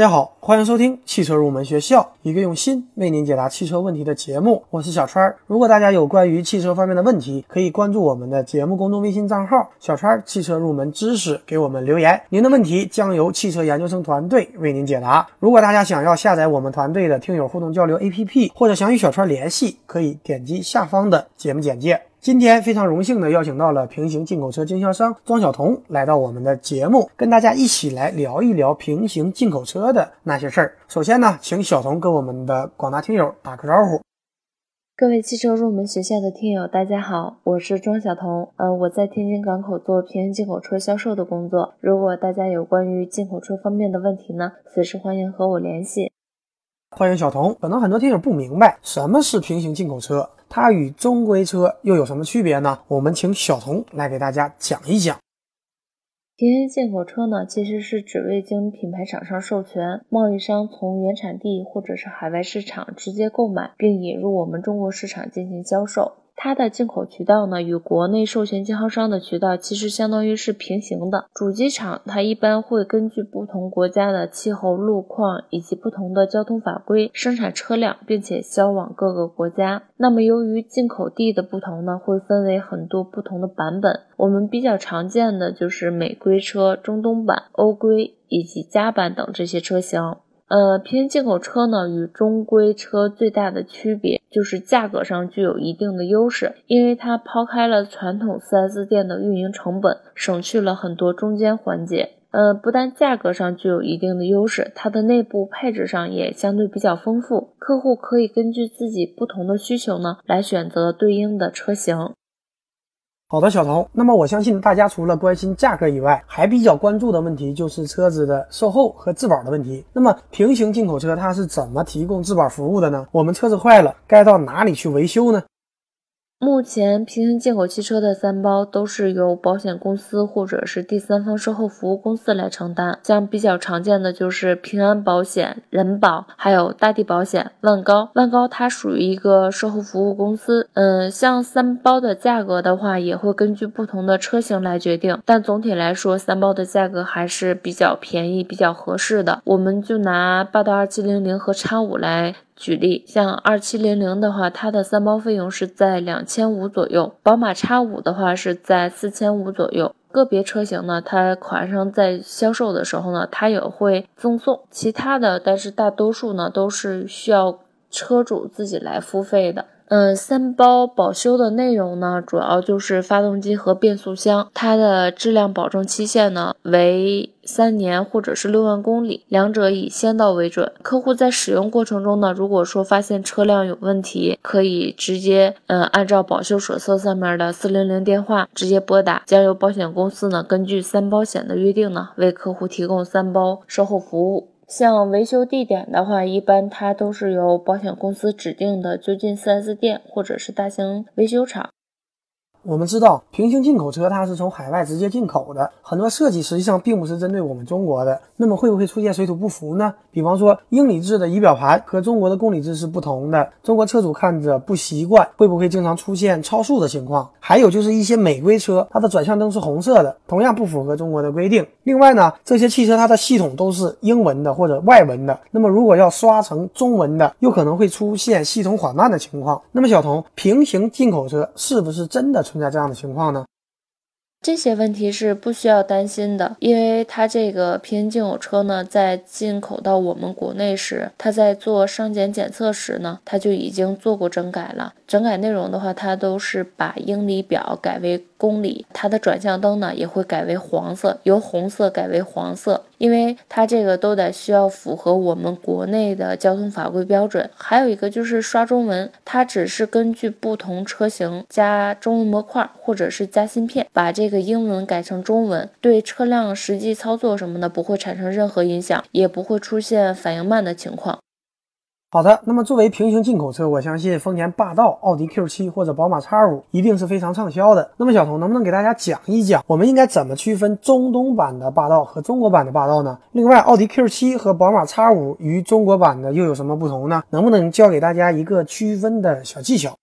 大家好，欢迎收听汽车入门学校，一个用心为您解答汽车问题的节目。我是小川儿。如果大家有关于汽车方面的问题，可以关注我们的节目公众微信账号“小川儿汽车入门知识”，给我们留言。您的问题将由汽车研究生团队为您解答。如果大家想要下载我们团队的听友互动交流 APP，或者想与小川联系，可以点击下方的节目简介。今天非常荣幸的邀请到了平行进口车经销商庄晓彤来到我们的节目，跟大家一起来聊一聊平行进口车的那些事儿。首先呢，请小彤跟我们的广大听友打个招呼。各位汽车入门学校的听友，大家好，我是庄晓彤。呃，我在天津港口做平行进口车销售的工作。如果大家有关于进口车方面的问题呢，随时欢迎和我联系。欢迎小彤。可能很多听友不明白什么是平行进口车。它与中规车又有什么区别呢？我们请小童来给大家讲一讲。平行进口车呢，其实是指未经品牌厂商授权，贸易商从原产地或者是海外市场直接购买，并引入我们中国市场进行销售。它的进口渠道呢，与国内授权经销商的渠道其实相当于是平行的。主机厂它一般会根据不同国家的气候、路况以及不同的交通法规生产车辆，并且销往各个国家。那么由于进口地的不同呢，会分为很多不同的版本。我们比较常见的就是美规车、中东版、欧规以及加版等这些车型。呃，平行进口车呢，与中规车最大的区别就是价格上具有一定的优势，因为它抛开了传统 4S 店的运营成本，省去了很多中间环节。呃，不但价格上具有一定的优势，它的内部配置上也相对比较丰富，客户可以根据自己不同的需求呢，来选择对应的车型。好的，小童。那么我相信大家除了关心价格以外，还比较关注的问题就是车子的售后和质保的问题。那么平行进口车它是怎么提供质保服务的呢？我们车子坏了该到哪里去维修呢？目前，平行进口汽车的三包都是由保险公司或者是第三方售后服务公司来承担。像比较常见的就是平安保险、人保，还有大地保险、万高。万高它属于一个售后服务公司。嗯，像三包的价格的话，也会根据不同的车型来决定。但总体来说，三包的价格还是比较便宜、比较合适的。我们就拿霸道二七零零和叉五来。举例，像二七零零的话，它的三包费用是在两千五左右；宝马叉五的话是在四千五左右。个别车型呢，它款上在销售的时候呢，它也会赠送其他的，但是大多数呢都是需要车主自己来付费的。嗯，三包保修的内容呢，主要就是发动机和变速箱，它的质量保证期限呢为三年或者是六万公里，两者以先到为准。客户在使用过程中呢，如果说发现车辆有问题，可以直接嗯按照保修手册上面的四零零电话直接拨打，将由保险公司呢根据三保险的约定呢为客户提供三包售后服务。像维修地点的话，一般它都是由保险公司指定的就近 4S 店或者是大型维修厂。我们知道，平行进口车它是从海外直接进口的，很多设计实际上并不是针对我们中国的。那么会不会出现水土不服呢？比方说，英里制的仪表盘和中国的公里制是不同的，中国车主看着不习惯，会不会经常出现超速的情况？还有就是一些美规车，它的转向灯是红色的，同样不符合中国的规定。另外呢，这些汽车它的系统都是英文的或者外文的，那么如果要刷成中文的，又可能会出现系统缓慢的情况。那么小童，平行进口车是不是真的？存在这样的情况呢？这些问题是不需要担心的，因为它这个平行进口车呢，在进口到我们国内时，它在做商检检测时呢，它就已经做过整改了。整改内容的话，它都是把英里表改为公里，它的转向灯呢也会改为黄色，由红色改为黄色。因为它这个都得需要符合我们国内的交通法规标准，还有一个就是刷中文，它只是根据不同车型加中文模块或者是加芯片，把这个英文改成中文，对车辆实际操作什么的不会产生任何影响，也不会出现反应慢的情况。好的，那么作为平行进口车，我相信丰田霸道、奥迪 Q 七或者宝马 X 五一定是非常畅销的。那么小童能不能给大家讲一讲，我们应该怎么区分中东版的霸道和中国版的霸道呢？另外，奥迪 Q 七和宝马 X 五与中国版的又有什么不同呢？能不能教给大家一个区分的小技巧？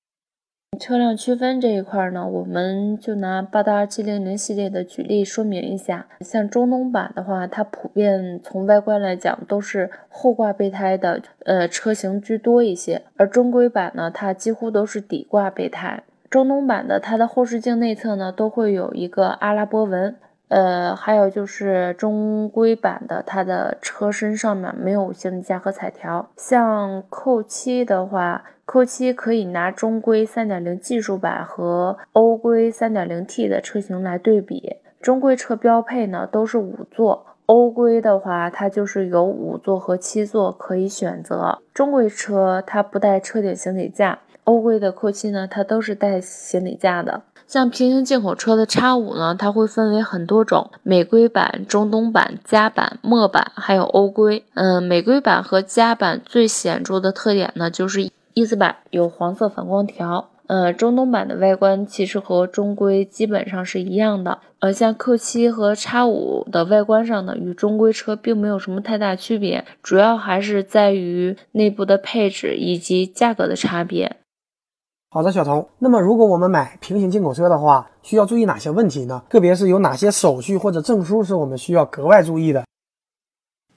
车辆区分这一块呢，我们就拿八大二七零零系列的举例说明一下。像中东版的话，它普遍从外观来讲都是后挂备胎的，呃，车型居多一些。而中规版呢，它几乎都是底挂备胎。中东版的它的后视镜内侧呢，都会有一个阿拉伯纹。呃，还有就是中规版的，它的车身上面没有行李架和彩条。像扣七的话，扣七可以拿中规3.0技术版和欧规 3.0T 的车型来对比。中规车标配呢都是五座，欧规的话它就是有五座和七座可以选择。中规车它不带车顶行李架，欧规的扣七呢它都是带行李架的。像平行进口车的叉五呢，它会分为很多种，美规版、中东版、加版、墨版，还有欧规。嗯，美规版和加版最显著的特点呢，就是翼子板有黄色反光条。呃，中东版的外观其实和中规基本上是一样的。而像 Q 七和叉五的外观上呢，与中规车并没有什么太大区别，主要还是在于内部的配置以及价格的差别。好的，小童。那么，如果我们买平行进口车的话，需要注意哪些问题呢？特别是有哪些手续或者证书是我们需要格外注意的？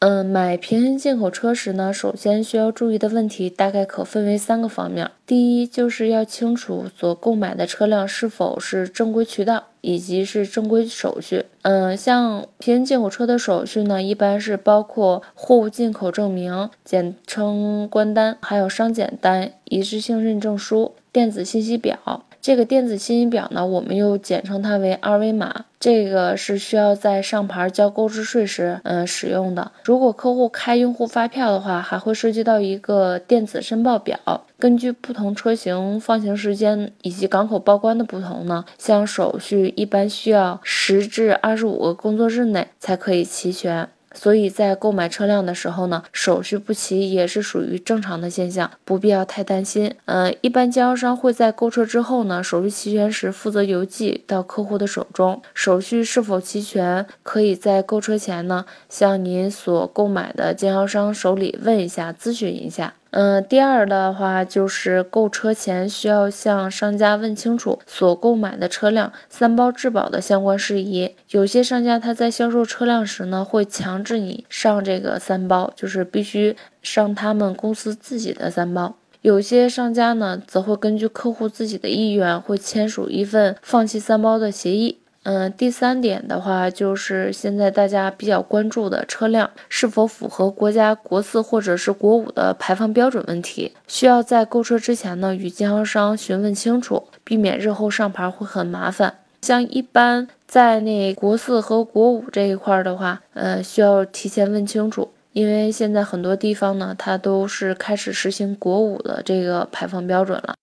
嗯，买平行进口车时呢，首先需要注意的问题大概可分为三个方面。第一，就是要清楚所购买的车辆是否是正规渠道以及是正规手续。嗯，像平行进口车的手续呢，一般是包括货物进口证明，简称关单，还有商检单、一致性认证书。电子信息表，这个电子信息表呢，我们又简称它为二维码。这个是需要在上牌交购置税时，嗯，使用的。如果客户开用户发票的话，还会涉及到一个电子申报表。根据不同车型放行时间以及港口报关的不同呢，像手续一般需要十至二十五个工作日内才可以齐全。所以在购买车辆的时候呢，手续不齐也是属于正常的现象，不必要太担心。嗯，一般经销商会在购车之后呢，手续齐全时负责邮寄到客户的手中。手续是否齐全，可以在购车前呢，向您所购买的经销商手里问一下，咨询一下。嗯，第二的话就是购车前需要向商家问清楚所购买的车辆三包质保的相关事宜。有些商家他在销售车辆时呢，会强制你上这个三包，就是必须上他们公司自己的三包。有些商家呢，则会根据客户自己的意愿，会签署一份放弃三包的协议。嗯，第三点的话，就是现在大家比较关注的车辆是否符合国家国四或者是国五的排放标准问题，需要在购车之前呢与经销商询问清楚，避免日后上牌会很麻烦。像一般在那国四和国五这一块的话，呃，需要提前问清楚，因为现在很多地方呢，它都是开始实行国五的这个排放标准了。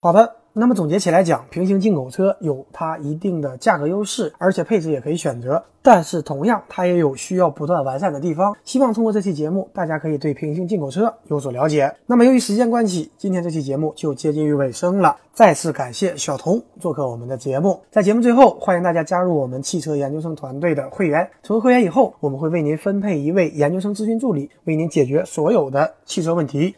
好的。那么总结起来讲，平行进口车有它一定的价格优势，而且配置也可以选择。但是同样，它也有需要不断完善的地方。希望通过这期节目，大家可以对平行进口车有所了解。那么由于时间关系，今天这期节目就接近于尾声了。再次感谢小童做客我们的节目。在节目最后，欢迎大家加入我们汽车研究生团队的会员。成为会员以后，我们会为您分配一位研究生咨询助理，为您解决所有的汽车问题。